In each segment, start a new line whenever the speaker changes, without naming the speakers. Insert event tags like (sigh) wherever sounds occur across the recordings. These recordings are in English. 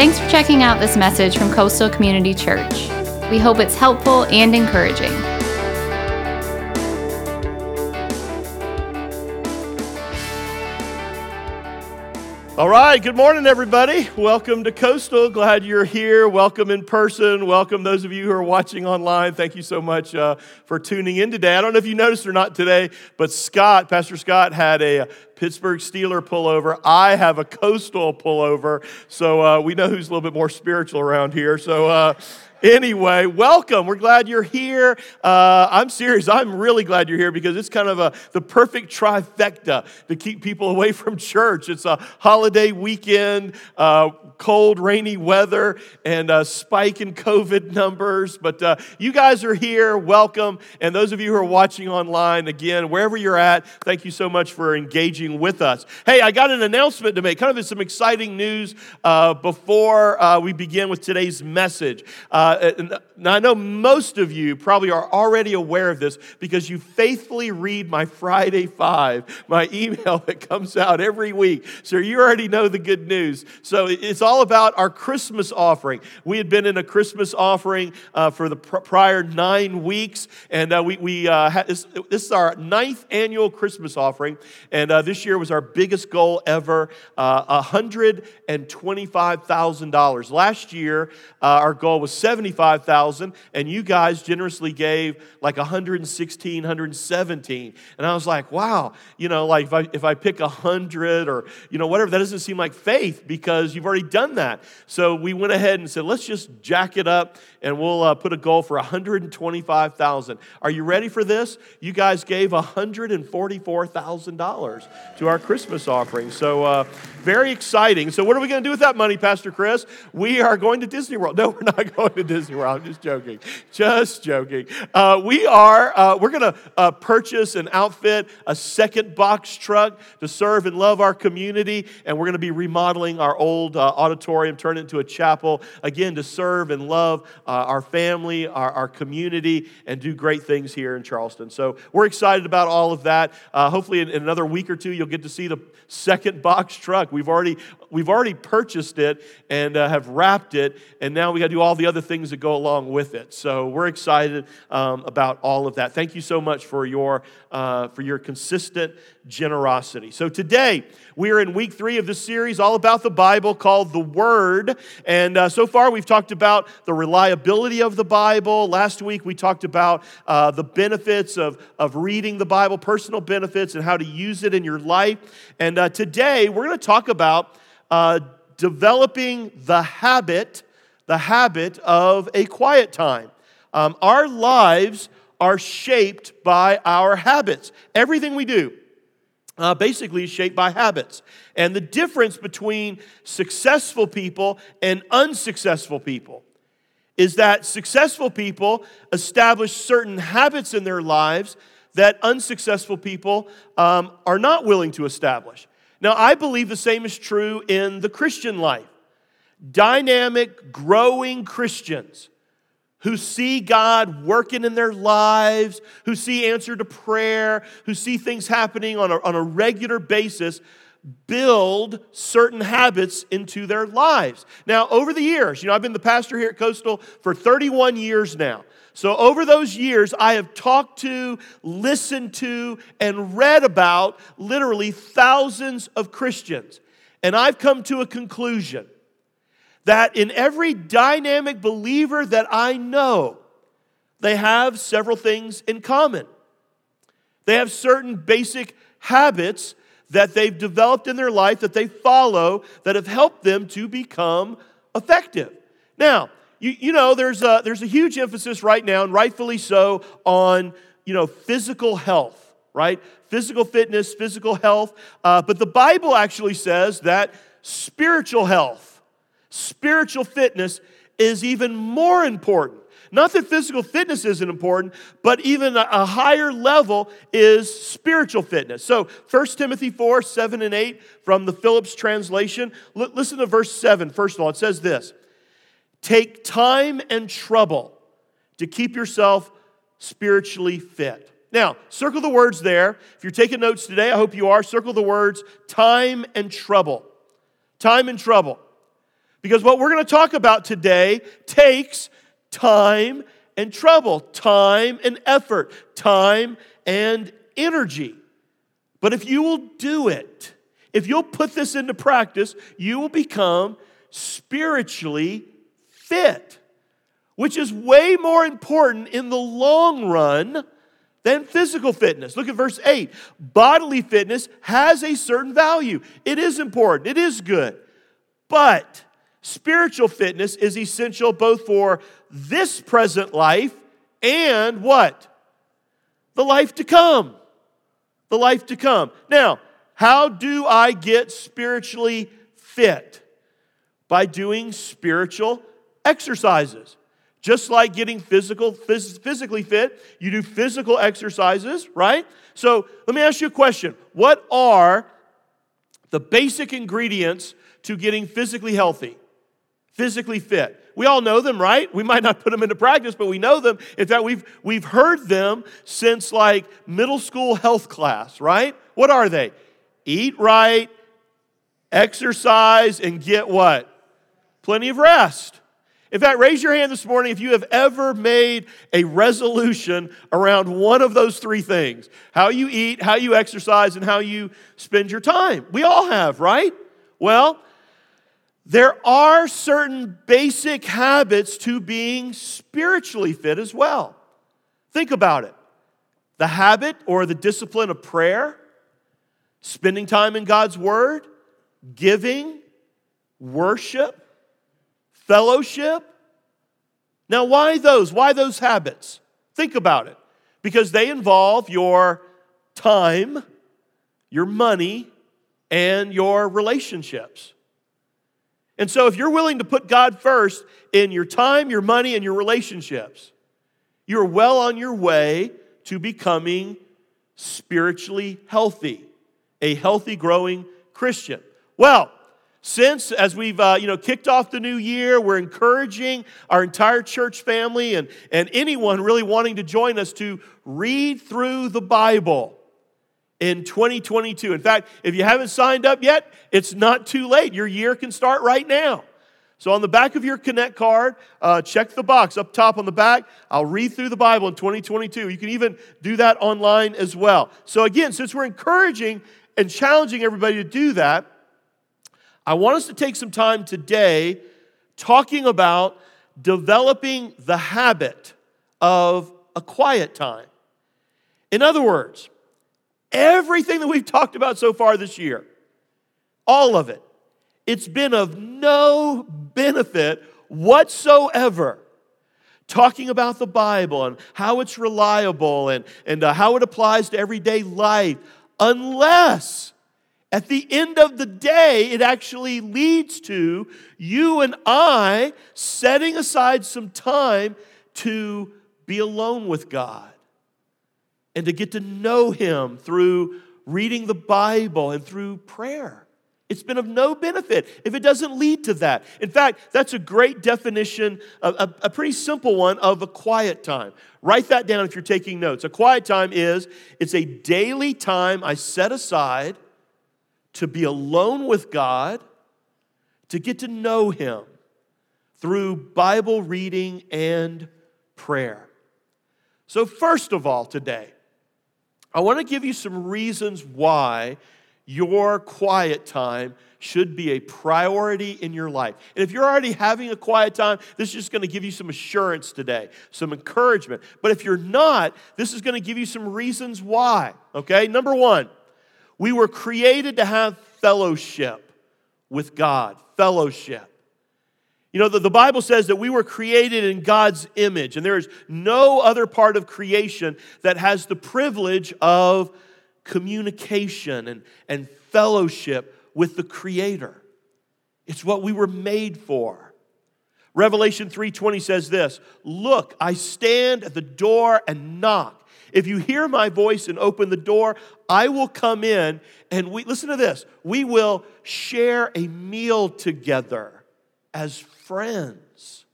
Thanks for checking out this message from Coastal Community Church. We hope it's helpful and encouraging.
All right, good morning, everybody. Welcome to Coastal. Glad you're here. Welcome in person. Welcome those of you who are watching online. Thank you so much uh, for tuning in today. I don't know if you noticed or not today, but Scott, Pastor Scott, had a Pittsburgh Steeler pullover. I have a Coastal pullover, so uh, we know who's a little bit more spiritual around here. So. Uh, Anyway, welcome. We're glad you're here. Uh, I'm serious. I'm really glad you're here because it's kind of a, the perfect trifecta to keep people away (laughs) from church. It's a holiday weekend, uh, cold, rainy weather, and a spike in COVID (laughs) numbers. But uh, you guys are here. Welcome. And those of you who are watching online, again, wherever you're at, thank you so much for engaging with us. Hey, I got an announcement to make, kind of some exciting news uh, before uh, we begin with today's message. Uh, uh, now, I know most of you probably are already aware of this because you faithfully read my Friday Five, my email (laughs) that comes out every week. So you already know the good news. So it's all about our Christmas offering. We had been in a Christmas offering uh, for the pr- prior nine weeks, and uh, we, we uh, had, this, this, is our ninth annual Christmas offering, and uh, this year was our biggest goal ever $125,000. Last year, our goal was 7 75,000 and you guys generously gave like 116, 117. And I was like, wow, you know, like if I, if I pick 100 or, you know, whatever, that doesn't seem like faith because you've already done that. So we went ahead and said, let's just jack it up and we'll uh, put a goal for 125,000. Are you ready for this? You guys gave $144,000 to our Christmas offering. So uh, very exciting. So what are we going to do with that money, Pastor Chris? We are going to Disney World. No, (laughs) we're not going to Disney World. I'm just joking. Just joking. Uh, we are, uh, we're going to uh, purchase an outfit a second box truck to serve and love our community. And we're going to be remodeling our old uh, auditorium, turn it into a chapel, again, to serve and love uh, our family, our, our, community, and do great things here in Charleston. So we're excited about all of that. Uh, hopefully, in, in another week or two, you'll get to see the second (laughs) box truck. We've already we've already purchased it and uh, have wrapped it, and now we got to do all the other things that go along with it. So we're excited um, about all of that. Thank you so much for your uh, for your consistent generosity. So today we are in week three of this series, all about the Bible, called the Word. And uh, so far we've talked about the reliability of the Bible. Last week we talked about uh, the benefits of of reading the Bible, personal benefits, and how to use it in your life. And uh, today we're going to talk about uh, developing the habit, the habit of a quiet time. Um, our lives are shaped by our habits. Everything we do uh, basically is shaped by habits. And the difference between successful people and unsuccessful people is that successful people establish certain habits in their lives that unsuccessful people um, are not willing to establish. Now, I believe the same is true in the Christian life. Dynamic, growing Christians who see God working in their lives, who see answer to prayer, who see things happening on a, on a regular basis, build certain habits into their lives. Now, over the years, you know, I've been the pastor here at Coastal for 31 years now. So, over those years, I have talked to, listened to, and read about literally thousands of Christians. And I've come to a conclusion that in every dynamic believer that I know, they have several things in common. They have certain basic habits that they've developed in their life that they follow that have helped them to become effective. Now, you, you know, there's a, there's a huge emphasis right now, and rightfully so, on, you know, physical health, right? Physical fitness, physical health. Uh, but the Bible actually says that spiritual health, spiritual fitness is even more important. Not that physical fitness isn't important, but even a higher level is spiritual fitness. So 1 Timothy 4, 7 and 8 from the Phillips translation. L- listen to verse 7. First of all, it says this Take time and trouble to keep yourself spiritually fit. Now, circle the words there. If you're taking notes today, I hope you are. Circle the words time and trouble. Time and trouble. Because what we're going to talk about today takes time and trouble, time and effort, time and energy. But if you will do it, if you'll put this into practice, you will become spiritually fit, which is way more important in the long run than physical fitness. Look at verse 8. Bodily fitness has a certain value, it is important, it is good. But spiritual fitness is essential both for this present life and what? The life to come. The life to come. Now, how do I get spiritually fit? By doing spiritual exercises. Just like getting physical, phys- physically fit, you do physical exercises, right? So let me ask you a question. What are the basic ingredients to getting physically healthy, physically fit? We all know them, right? We might not put them into practice, but we know them. In fact, we've, we've heard them since like middle school health class, right? What are they? Eat right, exercise, and get what? Plenty of rest. In fact, raise your hand this morning if you have ever made a resolution around one of those three things how you eat, how you exercise, and how you spend your time. We all have, right? Well, there are certain basic habits to being spiritually fit as well. Think about it the habit or the discipline of prayer, spending time in God's Word, giving, worship, fellowship. Now, why those? Why those habits? Think about it. Because they involve your time, your money, and your relationships. And so, if you're willing to put God first in your time, your money, and your relationships, you're well on your way to becoming spiritually healthy, a healthy, growing Christian. Well, since as we've uh, you know kicked off the new year we're encouraging our entire church family and, and anyone really wanting to join us to read through the bible in 2022. In fact, if you haven't signed up yet, it's not too late. Your year can start right now. So, on the back of your Connect card, uh, check the box up top on the back. I'll read through the Bible in 2022. You can even do that online as well. So, again, since we're encouraging and challenging everybody to do that, I want us to take some time today talking about developing the habit of a quiet time. In other words, Everything that we've talked about so far this year, all of it, it's been of no benefit whatsoever. Talking about the Bible and how it's reliable and, and uh, how it applies to everyday life, unless at the end of the day, it actually leads to you and I setting aside some time to be alone with God and to get to know Him through reading the Bible and through prayer. It's been of no benefit if it doesn't lead to that. In fact, that's a great definition, a, a, a, pretty simple one of a quiet time. Write that down if you're taking notes. A quiet time is it's a daily time I set aside to be alone with God, to get to know Him through Bible reading and prayer. So, first of all, today, I want to give you some reasons why your quiet time should be a priority in your life. And if you're already having a quiet time, this is just going to give you some assurance today, some encouragement. But if you're not, this is going to give you some reasons why. Okay? Number one, we were created to have fellowship with God, fellowship. You know, the, the Bible says that we were created in God's image, and there is no other part of creation that has the privilege of communication and, and fellowship with the Creator. It's what we were made for. Revelation 3:20 says this, "Look, I stand at the door and knock. If you hear my voice and open the door, I will come in and we listen to this. We will share a meal together as friends.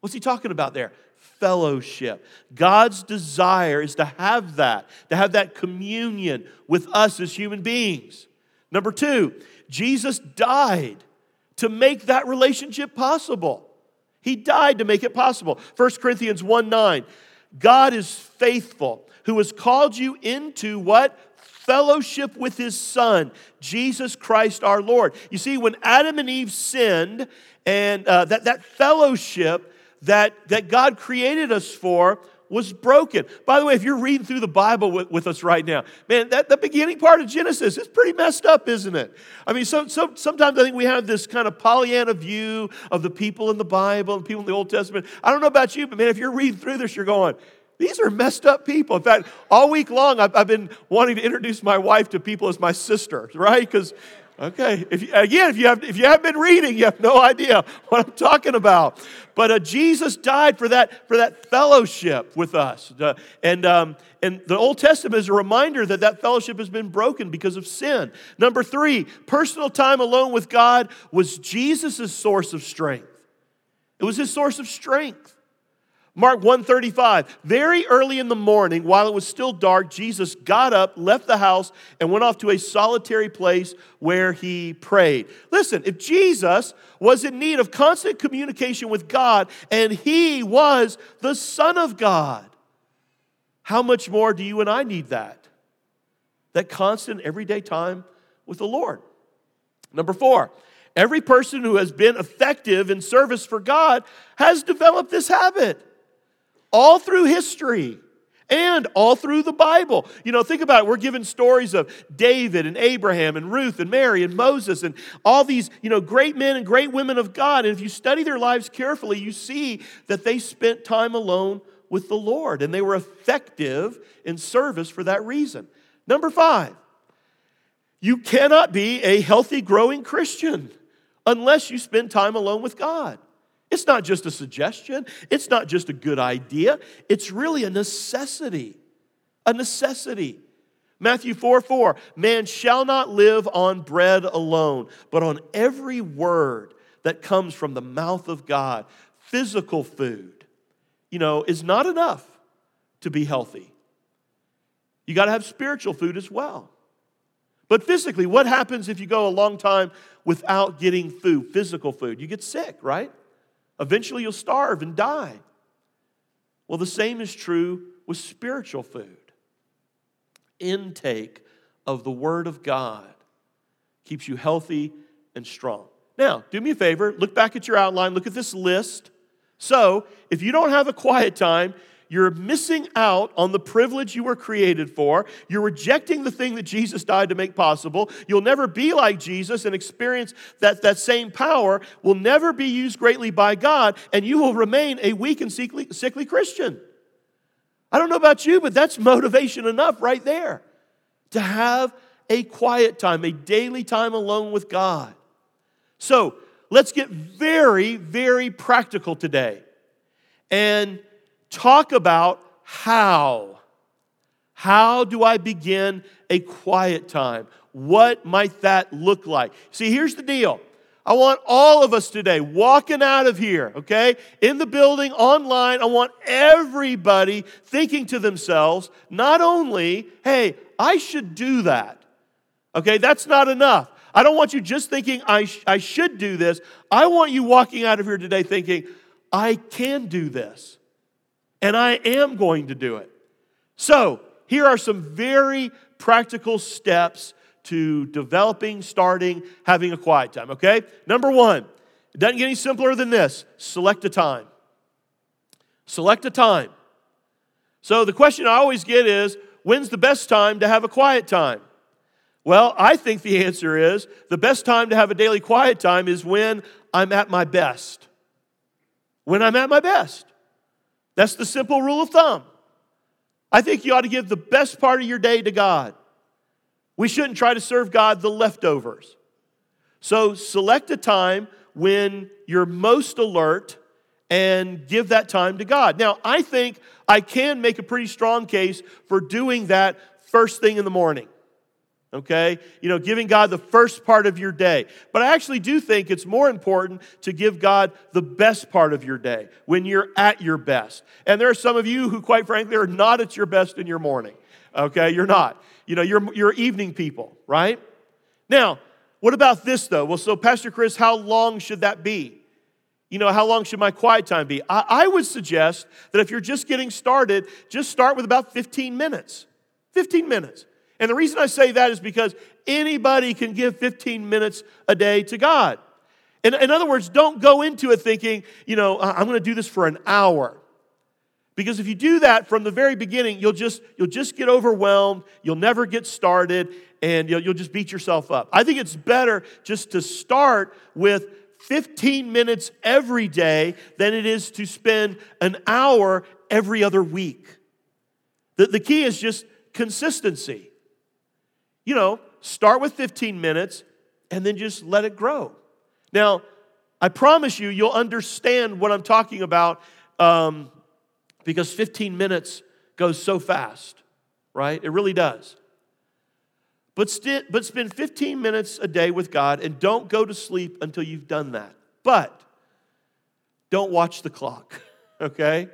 What's he talking about there? Fellowship. God's desire is to have that, to have that communion with us as human beings. Number two, Jesus died to make that relationship possible. He died to make it possible. 1 Corinthians 1 9. God is faithful, who has called you into what? Fellowship with his Son, Jesus Christ our Lord. You see, when Adam and Eve sinned, and uh, that, that fellowship that, that God created us for was broken. By the way, if you're reading through the Bible with, with us right now, man, that the beginning part of Genesis is pretty messed up, isn't it? I mean, so, so, sometimes I think we have this kind of Pollyanna view of the people in the Bible and people in the Old Testament. I don't know about you, but man, if you're reading through this, you're going, these are messed up people. In fact, all week long, I've, I've been wanting to introduce my wife to people as my sister, right? Because Okay. If you, again, if you have if you have been reading, you have no idea what I'm talking about. But uh, Jesus died for that for that fellowship with us, uh, and um, and the Old Testament is a reminder that that fellowship has been broken because of sin. Number three, personal time alone with God was Jesus' source of strength. It was his source of strength. Mark 135. Very early in the morning, while it was still dark, Jesus got up, left the house, and went off to a solitary place where he prayed. Listen, if Jesus was in need of constant communication with God and he was the Son of God, how much more do you and I need that? That constant, everyday time with the Lord. Number four, every person who has been effective in service for God has developed this habit all through history and all through the Bible. You know, think about it. We're given stories of David and Abraham and Ruth and Mary and Moses and all these, you know, great men and great women of God. And if you study their lives carefully, you see that they spent time alone with the Lord and they were effective in service for that reason. Number five, you cannot be a healthy, growing Christian unless you spend time alone with God. It's not just a suggestion, it's not just a good idea, it's really a necessity. A necessity. Matthew 4 4, man shall not live on bread alone, but on every word that comes from the mouth of God. Physical food, you know, is not enough to be healthy. You got to have spiritual food as well. But physically, what happens if you go a long time without getting food, physical food? You get sick, right? Eventually, you'll starve and die. Well, the same is true with spiritual food. Intake of the Word of God keeps you healthy and strong. Now, do me a favor, look back at your outline, look at this list. So, if you don't have a quiet time, you're missing out on the privilege you were created for. You're rejecting the thing that Jesus died to make possible. You'll never be like Jesus and experience that, that same power. Will never be used greatly by God, and you will remain a weak and sickly, sickly Christian. I don't know about you, but that's motivation enough right there to have a quiet time, a daily time alone with God. So let's get very, very practical today. And talk about how. How do I begin a quiet time? What might that look like? See, here's the deal. I want all of us today walking out of here, okay, in the building, online. I want everybody thinking to themselves, not only, hey, I should do that, okay, that's not enough. I don't want you just thinking, I, sh- I should do this. I want you walking out of here today thinking, I can do this and I am going to do it. So, here are some very practical steps to developing, starting, having a quiet time, okay? Number one, it doesn't get any simpler than this select a time. Select a time. So, the question I always get is when's the best time to have a quiet time? Well, I think the answer is the best time to have a daily quiet time is when I'm at my best. When I'm at my best. That's the simple rule of thumb. I think you ought to give the best part of your day to God. We shouldn't try to serve God the leftovers. So select a time when you're most alert and give that time to God. Now, I think I can make a pretty strong case for doing that first thing in the morning okay? You know, giving God the first part of your day. But I actually do think it's more important to give God the best part of your day when you're at your best. And there are some of you who, quite frankly, are not at your best in your morning, okay? You're not. You know, you're, you're evening people, right? Now, what about this though? Well, so Pastor Chris, how long should that be? You know, how long should my quiet time be? I, I would suggest that if you're just getting started, just start with about 15 minutes. 15 minutes. And the reason I say that is because anybody can give 15 minutes a day to God. In, in other words, don't go into it thinking, you know, I'm going to do this for an hour. Because if you do that from the very beginning, you'll just, you'll just get overwhelmed, you'll never get started, and you'll, you'll just beat yourself up. I think it's better just to start with 15 minutes every day than it is to spend an hour every other week. The, the key is just consistency. You know, start with 15 minutes and then just let it grow. Now, I promise you, you'll understand what I'm talking about um, because 15 minutes goes so fast, right? It really does. But, st- but spend 15 minutes a day with God and don't go to sleep until you've done that. But don't watch the clock, (laughs) okay?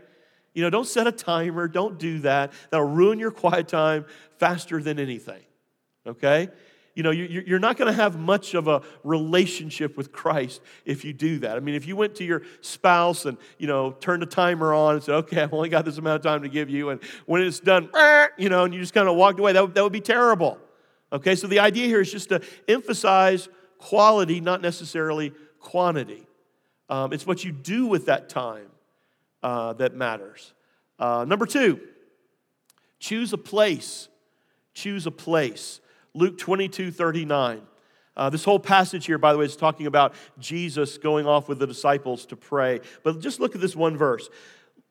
You know, don't set a timer, don't do that. That'll ruin your quiet time faster than anything, okay? you know, you're not going to have much of a relationship with Christ if you do that. I mean, if you went to your spouse and, you know, turned a timer on and said, okay, I've only got this amount of time to give you, and when it's done, (laughs) you know, and you just kind of walked away, that would, that would be terrible. Okay, so the idea here is just to emphasize quality, not necessarily quantity. Um, it's what you do with that time uh, that matters. Uh, number two, choose a place. Choose a place. Luke 22 39. Uh, this whole passage here, by the way, is talking about Jesus going off with the disciples to pray. But just look at this one verse.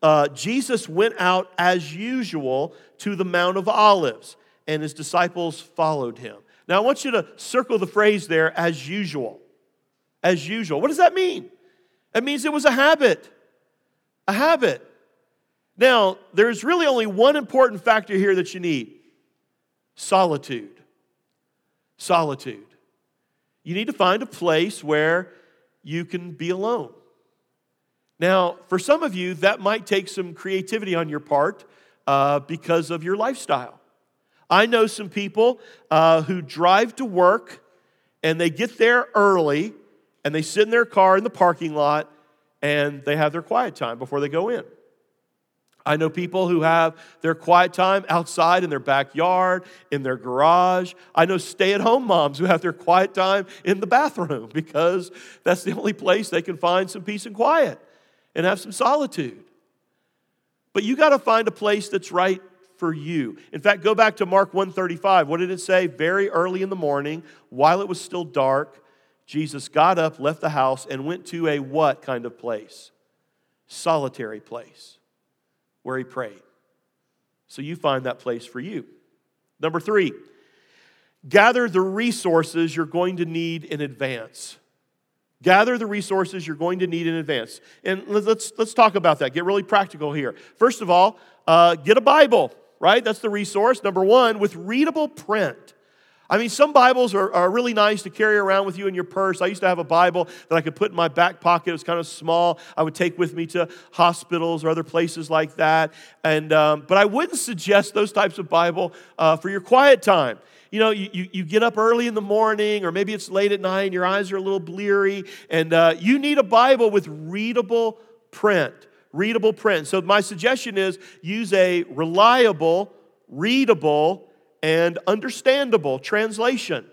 Uh, Jesus went out as usual to the Mount of Olives, and his disciples followed him. Now, I want you to circle the phrase there, as usual. As usual. What does that mean? It means it was a habit. A habit. Now, there's really only one important factor here that you need solitude solitude. You need to find a place where you can be alone. Now, for some of you, that might take some creativity on your part uh, because of your lifestyle. I know some people uh, who drive to work and they get there early and they sit in their car in the parking lot and they have their quiet time before they go in. I know people who have their quiet time outside in their backyard, in their garage. I know stay at home moms who have their quiet time in the bathroom (laughs) because that's the only place they can find some peace and quiet and have some solitude. But you got to find a place that's right for you. In fact, go back to Mark 135. What did it say? Very early in the morning, while it was still dark, Jesus got up, left the house, and went to a what kind of place? Solitary place where he prayed. So you find that place for you. Number three, gather the resources you're going to need in advance. Gather the resources you're going to need in advance. And let's, let's talk about that. Get really practical here. First of all, uh, get a Bible, right? That's the resource. Number one, with readable print. I mean, some Bibles are, are really nice to carry around with you in your purse. I used to have a Bible that I could put in my back pocket. It was kind of small. I would take with me to hospitals or other places like that. And, um, but I wouldn't suggest those types of Bible uh, for your quiet time. You know, you, you, you, get up early in the morning, or maybe it's late at night, and your eyes are a little bleary, and uh, you need a Bible with readable print. Readable print. So, my suggestion is use a reliable, readable, and understandable translation.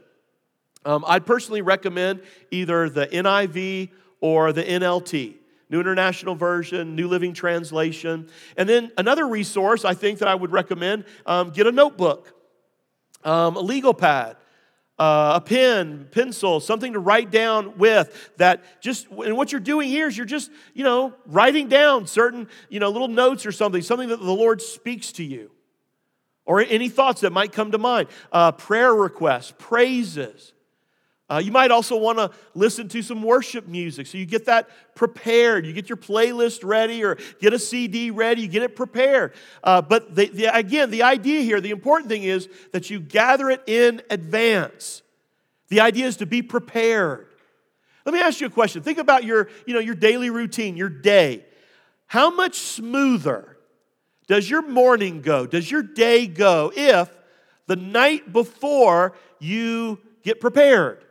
Um, I'd personally recommend either the NIV or the NLT. New International Version, New Living Translation. And then another resource I think that I would recommend um, get a notebook, um, a legal pad, uh, a pen, pencil, something to write down with that just, and what you're doing here is you're just, you know, writing down certain, you know, little notes or something, something that the Lord speaks to you or any thoughts that might come to mind, uh, prayer requests, praises. Uh, you might also want to listen to some worship music. So you get that prepared. You get your playlist ready or get a CD ready. You get it prepared. Uh, but the, the, again, the idea here, the important thing is that you gather it in advance. The idea is to be prepared. Let me ask you a question. Think about your, you know, your daily routine, your day. How much smoother does your morning go? Does your day go if the night before you get prepared?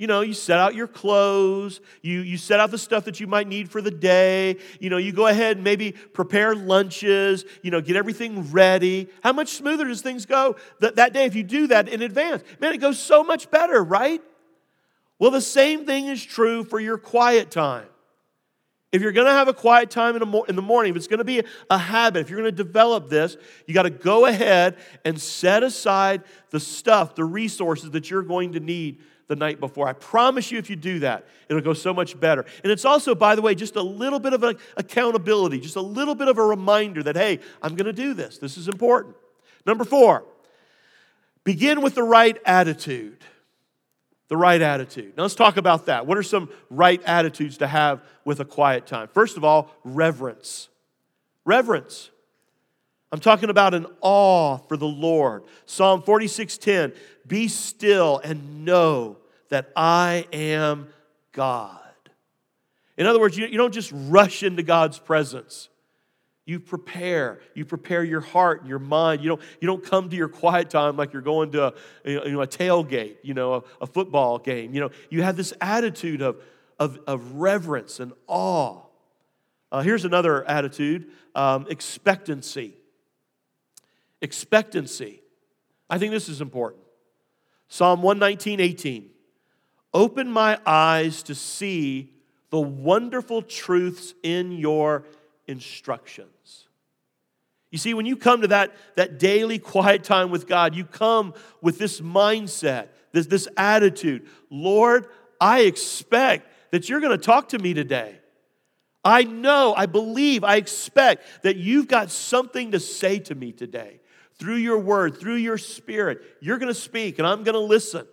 You know, you set out your clothes, you, you set out the stuff that you might need for the day. You know, you go ahead and maybe prepare lunches, you know, get everything ready. How much smoother does things go that, that day if you do that in advance? Man, it goes so much better, right? Well, the same thing is true for your quiet time. If you're going to have a quiet time in, in the morning, if it's going to be a habit, if you're going to develop this, you got to go ahead and set aside the stuff, the resources that you're going to need the night before. I promise you, if you do that, it'll go so much better. And it's also, by the way, just a little bit of accountability, just a little bit of a reminder that, hey, I'm going to do this. This is important. Number four, begin with the right attitude. The right attitude. Now let's talk about that. What are some right attitudes to have with a quiet time? First of all, reverence. Reverence. I'm talking about an awe for the Lord. Psalm 46:10, "Be still and know that I am God." In other words, you, you don't just rush into God's presence. You prepare. You prepare your heart your mind. You don't, you don't come to your quiet time like you're going to a, you know, a tailgate, you know, a, a football game. You know, you have this attitude of, of, of reverence and awe. Uh, here's another attitude um, expectancy expectancy. I think this is important. Psalm 119, 18. Open my eyes to see the wonderful truths in your instructions. You see, when you come to that, that daily quiet time with God, you come with this mindset, this, this attitude Lord, I expect that you're going to talk to me today. I know, I believe, I expect that you've got something to say to me today through your word, through your spirit. You're going to speak, and I'm going to listen.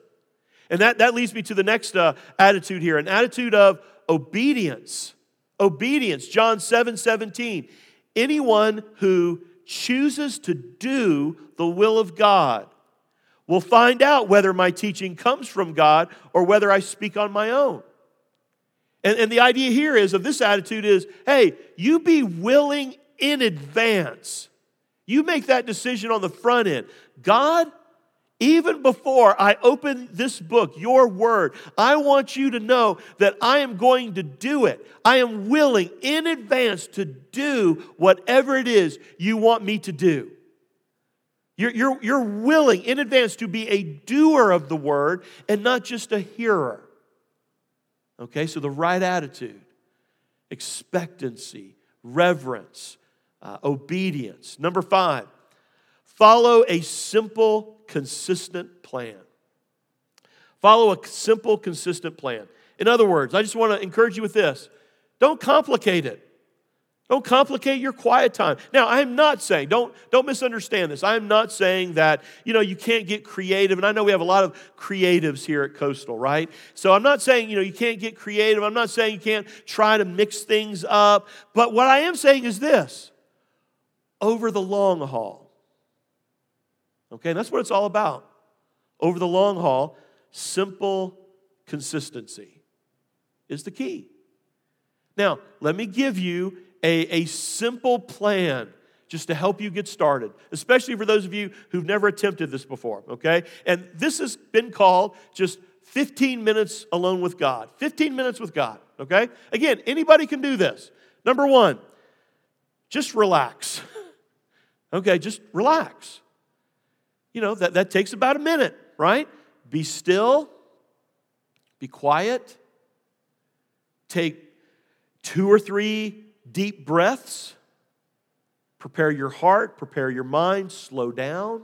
And that, that leads me to the next uh, attitude here an attitude of obedience. Obedience, John 7 17. Anyone who chooses to do the will of God will find out whether my teaching comes from God or whether I speak on my own. And, and the idea here is of this attitude is hey, you be willing in advance you make that decision on the front end. God, even before I open this book, your word, I want you to know that I am going to do it. I am willing in advance to do whatever it is you want me to do. You're, you're, you're willing in advance to be a doer of the word and not just a hearer. Okay, so the right attitude, expectancy, reverence, uh, obedience. Number five, follow a simple, consistent plan. Follow a simple, consistent plan. In other words, I just want to encourage you with this don't complicate it. Don't complicate your quiet time. Now, I'm not saying, don't, don't misunderstand this. I'm not saying that, you know, you can't get creative. And I know we have a lot of creatives here at Coastal, right? So I'm not saying, you know, you can't get creative. I'm not saying you can't try to mix things up. But what I am saying is this over the long haul. Okay, and that's what it's all about. Over the long haul, simple consistency is the key. Now, let me give you a, a simple plan just to help you get started, especially for those of you who've never attempted this before, okay? And this has been called just 15 minutes alone with God. 15 minutes with God, okay? Again, anybody can do this. Number one, just relax. (laughs) Okay, just relax. You know, that, that takes about a minute, right? Be still, be quiet, take two or three deep breaths, prepare your heart, prepare your mind, slow down.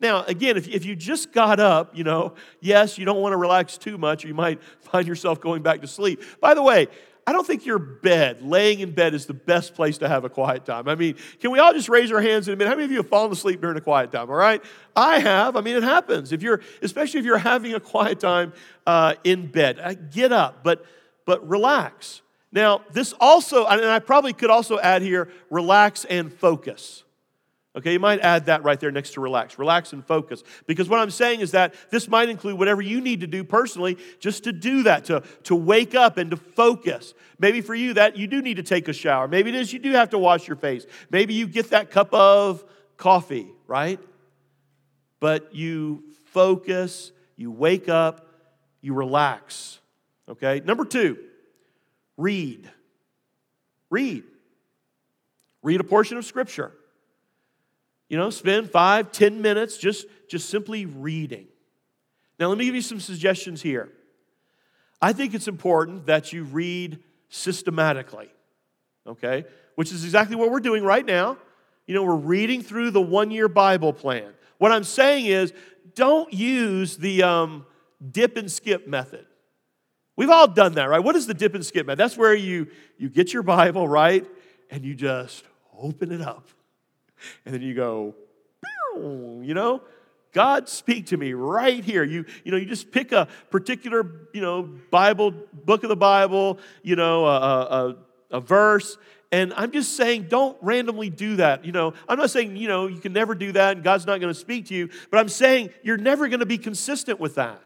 Now, again, if, if you just got up, you know, yes, you don't want to relax too much, or you might (laughs) find yourself going back to sleep. By the way, I don't think your bed, laying in bed, is the best place to have a quiet time. I mean, can we all just raise our hands in a minute? How many of you have fallen asleep during a quiet time? All right, I have. I mean, it happens. If you're, especially if you're having a quiet time uh, in bed, uh, get up, but but relax. Now, this also, and I probably could also add here, relax and focus. Okay, you might add that right there next to relax. Relax and focus. Because what I'm saying is that this might include whatever you need to do personally just to do that, to, to wake up and to focus. Maybe for you that you do need to take a shower. Maybe it is you do have to wash your face. Maybe you get that cup of coffee, right? But you focus, you wake up, you relax. Okay? Number two, read. Read. Read a portion of Scripture. You know, spend five, ten minutes just, just simply reading. Now, let me give you some suggestions here. I think it's important that you read systematically, okay? Which is exactly what we're doing right now. You know, we're reading through the one year Bible plan. What I'm saying is, don't use the um, dip and skip method. We've all done that, right? What is the dip and skip method? That's where you, you get your Bible, right? And you just open it up. (laughs) And then you go, you know? God speak to me right here. You, you know, you just pick a particular, you know, Bible, book of the Bible, you know, a, a, a verse, and I'm just saying, don't randomly do that. You know, I'm not saying, you know, you can never do that and God's not going to speak to you, but I'm saying you're never going to be consistent with that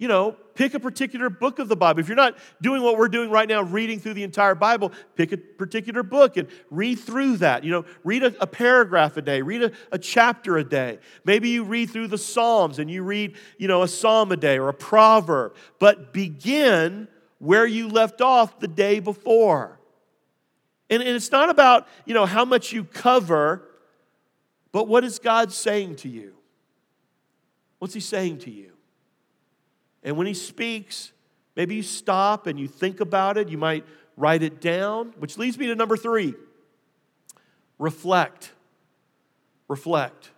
you know, pick a particular book of the Bible. If you're not doing what we're doing right now, reading through the entire Bible, pick a particular book and read through that. You know, read a, a paragraph a day, read a, a, chapter a day. Maybe you read through the Psalms and you read, you know, a psalm a day or a proverb, but begin where you left off the day before. And, and it's not about, you know, how much you cover, but what is God saying to you? What's He saying to you? And when he speaks, maybe you stop and you think about it. You might write it down, which leads me to number three reflect. Reflect.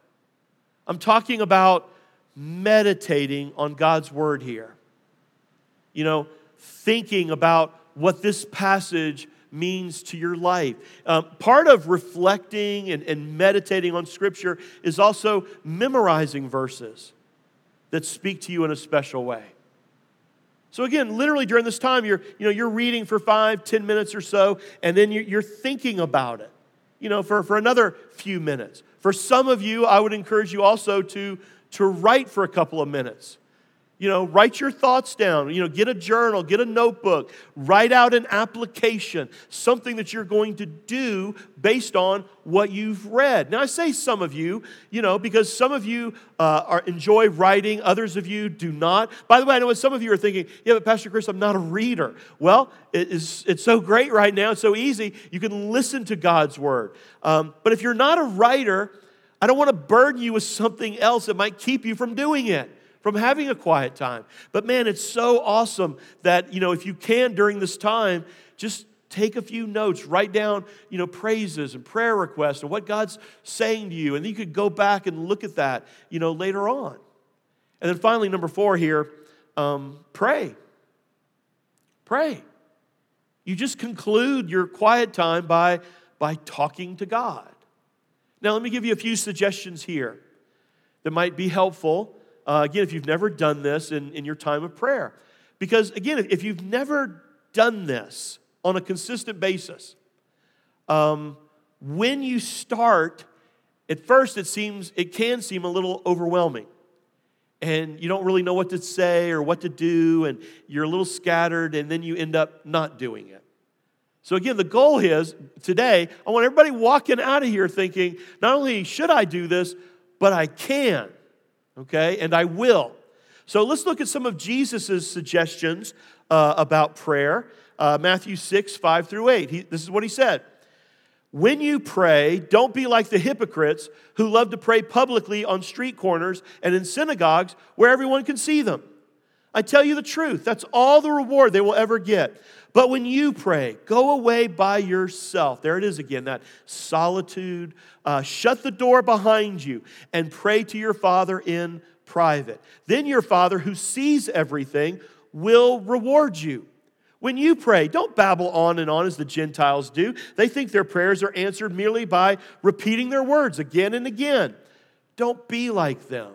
I'm talking about meditating on God's word here. You know, thinking about what this passage means to your life. Um, part of reflecting and, and meditating on Scripture is also memorizing verses that speak to you in a special way. So again, literally during this time, you're, you know, you're reading for five, ten minutes or so, and then you're, thinking about it, you know, for, for another few minutes. For some of you, I would encourage you also to, to write for a couple of minutes. You know, write your thoughts down. You know, get a journal, get a notebook, write out an application, something that you're going to do based on what you've read. Now, I say some of you, you know, because some of you uh, are, enjoy writing, others of you do not. By the way, I know what some of you are thinking, yeah, but Pastor Chris, I'm not a reader. Well, it is, it's so great right now, it's so easy. You can listen to God's word. Um, but if you're not a writer, I don't want to burden you with something else that might keep you from doing it from having a quiet time. But man, it's so awesome that, you know, if you can during this time, just take a few notes, write down, you know, praises and prayer requests and what God's saying to you. And you could go back and look at that, you know, later on. And then finally, number four here, um, pray. Pray. You just conclude your quiet time by, by talking to God. Now, let me give you a few suggestions here that might be helpful uh, again, if you've never done this in, in your time of prayer. Because, again, if you've never done this on a consistent basis, um, when you start, at first it seems, it can seem a little overwhelming. And you don't really know what to say or what to do, and you're a little scattered, and then you end up not doing it. So, again, the goal is today, I want everybody walking out of here thinking, not only should I do this, but I can okay? And I will. So let's look at some of Jesus' suggestions uh, about prayer. Uh, Matthew 6, 5 through 8. He, this is what he said. When you pray, don't be like the hypocrites who love to pray publicly on street corners and in synagogues where everyone can see them. I tell you the truth, that's all the reward they will ever get. But when you pray, go away by yourself. There it is again, that solitude. Uh, shut the door behind you and pray to your Father in private. Then your Father, who sees everything, will reward you. When you pray, don't babble on and on as the Gentiles do. They think their prayers are answered merely by repeating their words again and again. Don't be like them,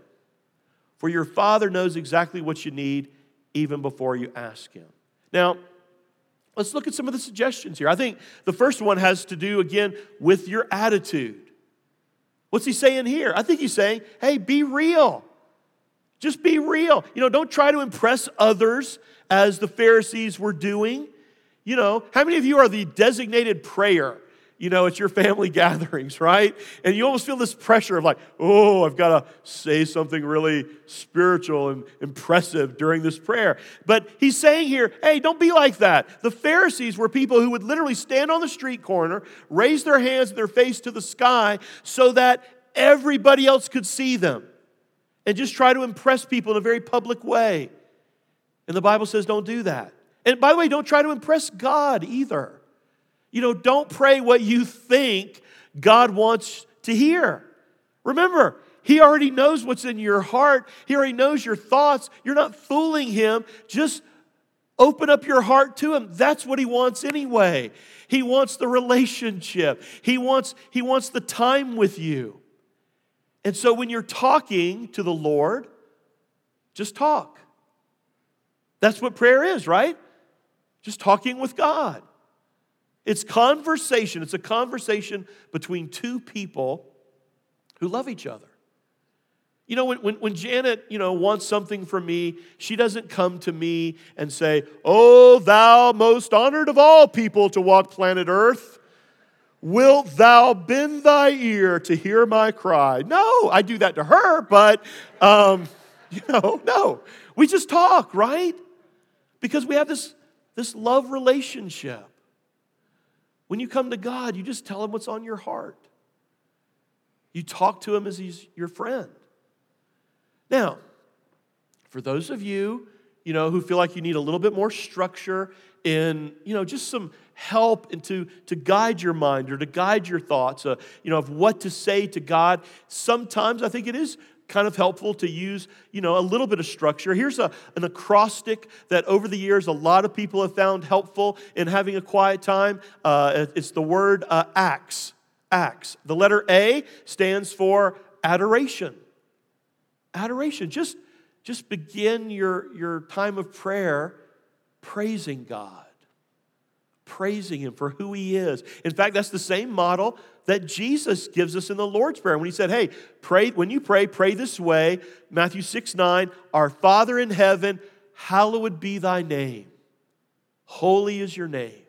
for your Father knows exactly what you need even before you ask Him. Now, Let's look at some of the suggestions here. I think the first one has to do, again, with your attitude. What's he saying here? I think he's saying, hey, be real. Just be real. You know, don't try to impress others as the Pharisees were doing. You know, how many of you are the designated prayer? You know, it's your family (laughs) gatherings, right? And you almost feel this pressure of like, oh, I've got to say something really spiritual and impressive during this prayer. But he's saying here, hey, don't be like that. The Pharisees were people who would literally stand on the street corner, raise their hands and their face to the sky so that everybody else could see them and just try to impress people in a very public way. And the Bible says don't do that. And by the way, don't try to impress God either. You know, don't pray what you think God wants to hear. Remember, He already knows what's in your heart, He already knows your thoughts. You're not fooling Him. Just open up your heart to Him. That's what He wants anyway. He wants the relationship, He wants, he wants the time with you. And so when you're talking to the Lord, just talk. That's what prayer is, right? Just talking with God. It's conversation. It's a conversation between two people who love each other. You know, when, when, when, Janet, you know, wants something from me, she doesn't come to me and say, Oh, thou most honored of all people to walk planet Earth, wilt thou bend thy ear to hear my cry? No, I do that to her, but, um, (laughs) you know, no. We just talk, right? Because we have this, this love relationship. When you come to God, you just tell Him what's on your heart. You talk to Him as He's your friend. Now, for those of you, you know, who feel like you need a little bit more structure in, you know, just some help and to, to guide your mind or to guide your thoughts, uh, you know, of what to say to God, sometimes I think it is kind of helpful to use, you know, a little bit of structure. Here's a, an acrostic that over the years a lot of people have found helpful in having a quiet time. Uh, it's the word uh, acts. Acts. The letter A stands for adoration. Adoration. Just, just begin your, your time of prayer praising God praising Him for who He is. In fact, that's the same model that Jesus gives us in the Lord's Prayer when He said, Hey, pray, when you pray, pray this way. Matthew 6 9, Our Father in heaven, hallowed be thy name. Holy is your name.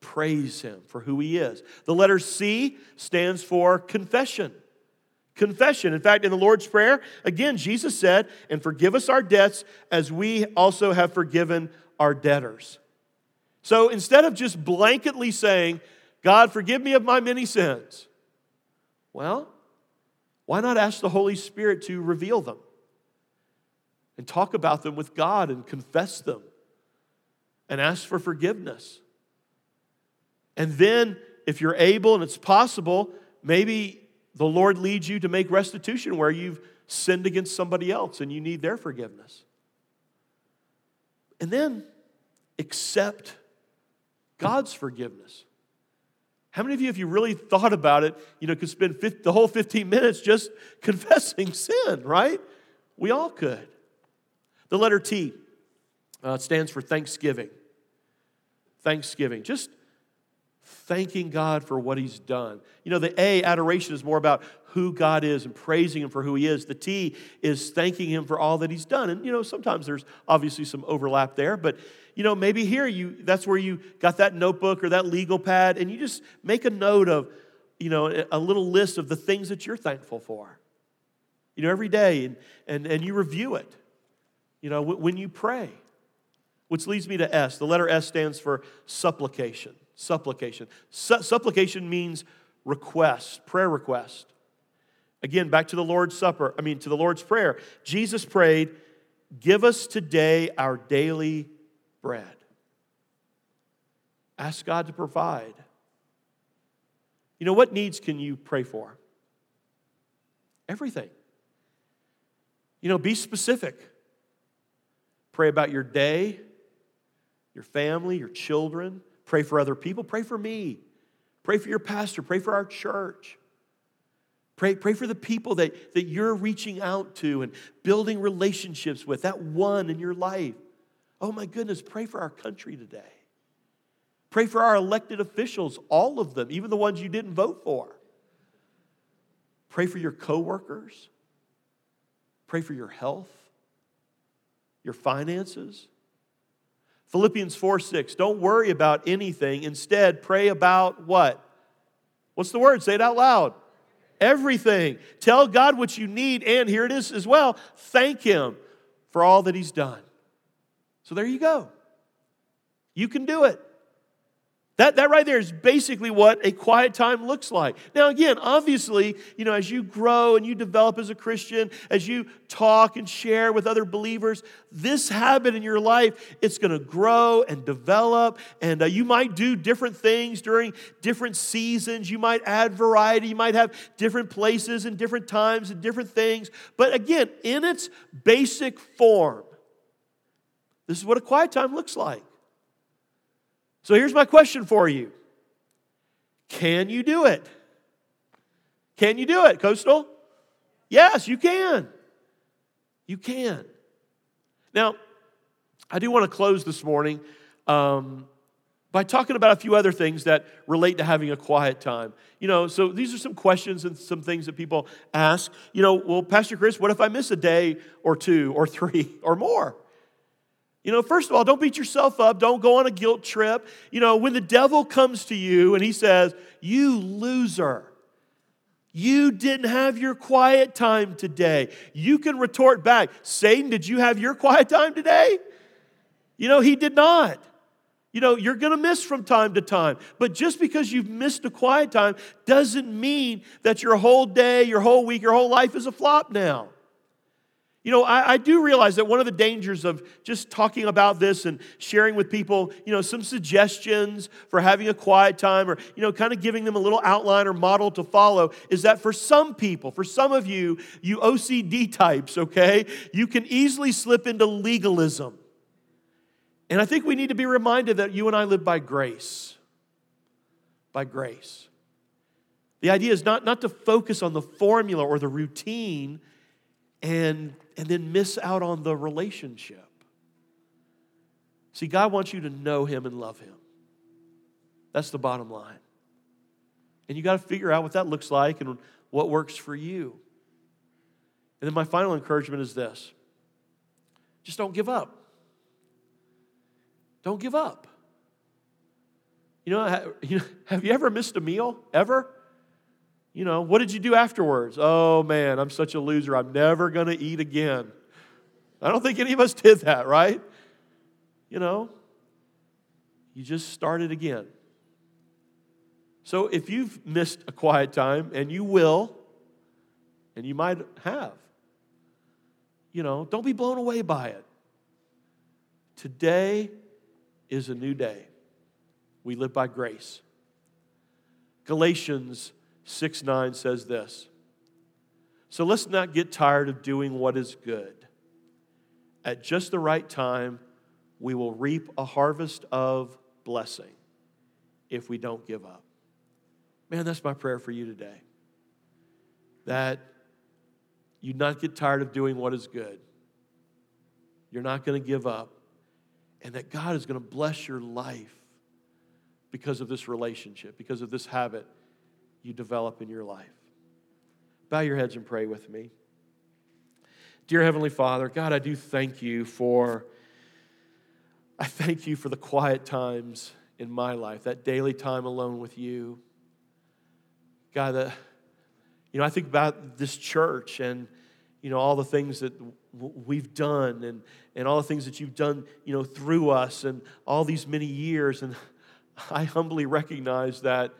Praise Him for who He is. The letter C stands for confession. Confession. In fact, in the Lord's Prayer, again, Jesus said, And forgive us our debts as we also have forgiven our debtors. So instead of just blanketly saying, God, forgive me of my many sins, well, why not ask the Holy Spirit to reveal them and talk about them with God and confess them and ask for forgiveness? And then, if you're able and it's possible, maybe the Lord leads you to make restitution where you've sinned against somebody else and you need their forgiveness. And then accept God's forgiveness. How many of you, if you really thought about it, you know, could spend 50, the whole 15 minutes just (laughs) confessing sin, right? We all could. The letter T uh, stands for thanksgiving. Thanksgiving. Just thanking God for what He's done. You know, the A, adoration, is more about who God is and praising Him for who He is. The T is thanking Him for all that He's done. And, you know, sometimes there's obviously some overlap there, but you know, maybe here you that's where you got that notebook or that legal pad, and you just make a note of, you know, a little list of the things that you're thankful for. You know, every day, and and, and you review it. You know, when you pray. Which leads me to S. The letter S stands for supplication. Supplication. Su- supplication means request, prayer request. Again, back to the Lord's Supper, I mean, to the Lord's Prayer. Jesus prayed, Give us today our daily bread. Ask God to provide. You know, what needs can you pray for? Everything. You know, be specific. Pray about your day, your family, your children. Pray for other people. Pray for me. Pray for your pastor. Pray for our church. Pray, pray for the people that, that you're reaching out to and building relationships with, that one in your life. Oh my goodness, pray for our country today. Pray for our elected officials, all of them, even the ones you didn't vote for. Pray for your coworkers. Pray for your health, your finances. Philippians 4 6, don't worry about anything. Instead, pray about what? What's the word? Say it out loud. Everything. Tell God what you need, and here it is as well thank Him for all that He's done. So there you go. You can do it. That, that right there is basically what a quiet time looks like. Now, again, obviously, you know, as you grow and you develop as a Christian, as you talk and share with other believers, this habit in your life, it's going to grow and develop. And uh, you might do different things during different seasons. You might add variety. You might have different places and different times and different things. But again, in its basic form, this is what a quiet time looks like. So here's my question for you Can you do it? Can you do it, Coastal? Yes, you can. You can. Now, I do want to close this morning um, by talking about a few other things that relate to having a quiet time. You know, so these are some questions and some things that people ask. You know, well, Pastor Chris, what if I miss a day or two or three (laughs) or more? You know, first of all, don't beat yourself up. Don't go on a guilt trip. You know, when the devil comes to you and he says, You loser, you didn't have your quiet time today, you can retort back, Satan, did you have your quiet time today? You know, he did not. You know, you're going to miss from time to time. But just because you've missed a quiet time doesn't mean that your whole day, your whole week, your whole life is a flop now. You know, I, I, do realize that one of the dangers of just talking about this and sharing with people, you know, some suggestions for having a quiet time or, you know, kind of giving them a little outline or model to follow is that for some people, for some of you, you OCD types, okay, you can easily slip into legalism. And I think we need to be reminded that you and I live by grace. By grace. The idea is not, not to focus on the formula or the routine and and then miss out on the relationship. See, God wants you to know Him and love Him. That's the bottom line. And you got to figure out what that looks like and what works for you. And then my final encouragement is this just don't give up. Don't give up. You know, (laughs) have you ever missed a meal? Ever? You know, what did you do afterwards? Oh man, I'm such a loser. I'm never going to eat again. I don't think any of us (laughs) did that, right? You know, you just started again. So if you've missed a quiet time, and you will, and you might have, you know, don't be blown away by it. Today is a new day. We live by grace. Galatians 6 9 says this So let's not get tired of doing what is good. At just the right time, we will reap a harvest of blessing if we don't give up. Man, that's my prayer for you today. That you not get tired of doing what is good. You're not going to give up. And that God is going to bless your life because of this relationship, because of this habit you develop in your life. Bow your heads and pray with me. Dear Heavenly Father, God, I do thank you for I thank you for the quiet times in my life, that daily time alone with you. God, that you know, I think about this church and you know all the things that we've done and and all the things that you've done, you know, through us and all these many years and (laughs) I humbly recognize that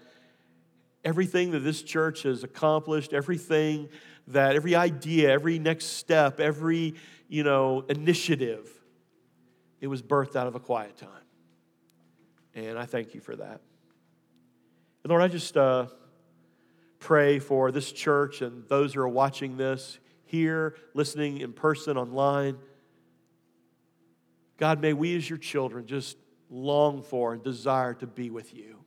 everything that this church has accomplished, everything that, every idea, every next step, every, you know, initiative, it was birthed out of a quiet time. And I thank you for that. And Lord, I just uh, pray for this church and those who are watching this here, listening in person, online. God, may we as your children just long for and desire to be with you.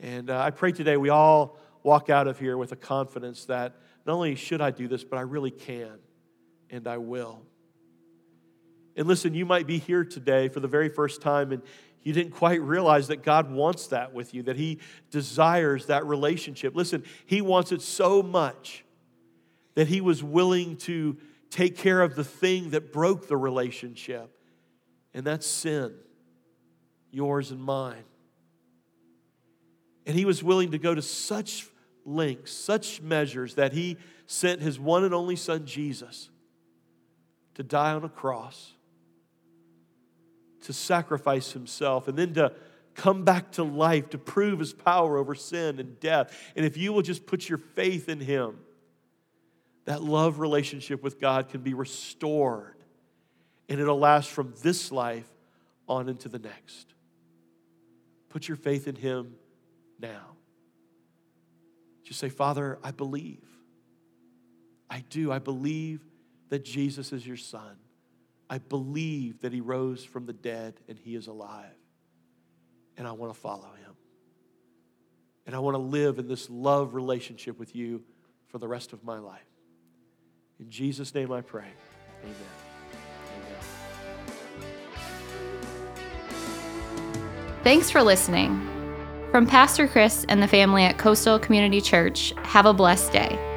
And uh, I pray today we all walk out of here with a confidence that not only should I do this, but I really can and I will. And listen, you might be here today for the very first time and you didn't quite realize that God wants that with you, that He desires that relationship. Listen, He wants it so much that He was willing to take care of the thing that broke the relationship, and that's sin, yours and mine. And he was willing to go to such lengths, such measures, that he sent his one and only son, Jesus, to die on a cross, to sacrifice himself, and then to come back to life to prove his power over sin and death. And if you will just put your faith in him, that love relationship with God can be restored and it'll last from this life on into the next. Put your faith in him now. Just say, Father, I believe. I do. I believe that Jesus is your son. I believe that he rose from the dead and he is alive and I want to follow him. And I want to live in this love relationship with you for the rest of my life. In Jesus' name I pray. Amen.
Thanks for listening. From Pastor Chris and the family at Coastal Community Church, have a blessed day.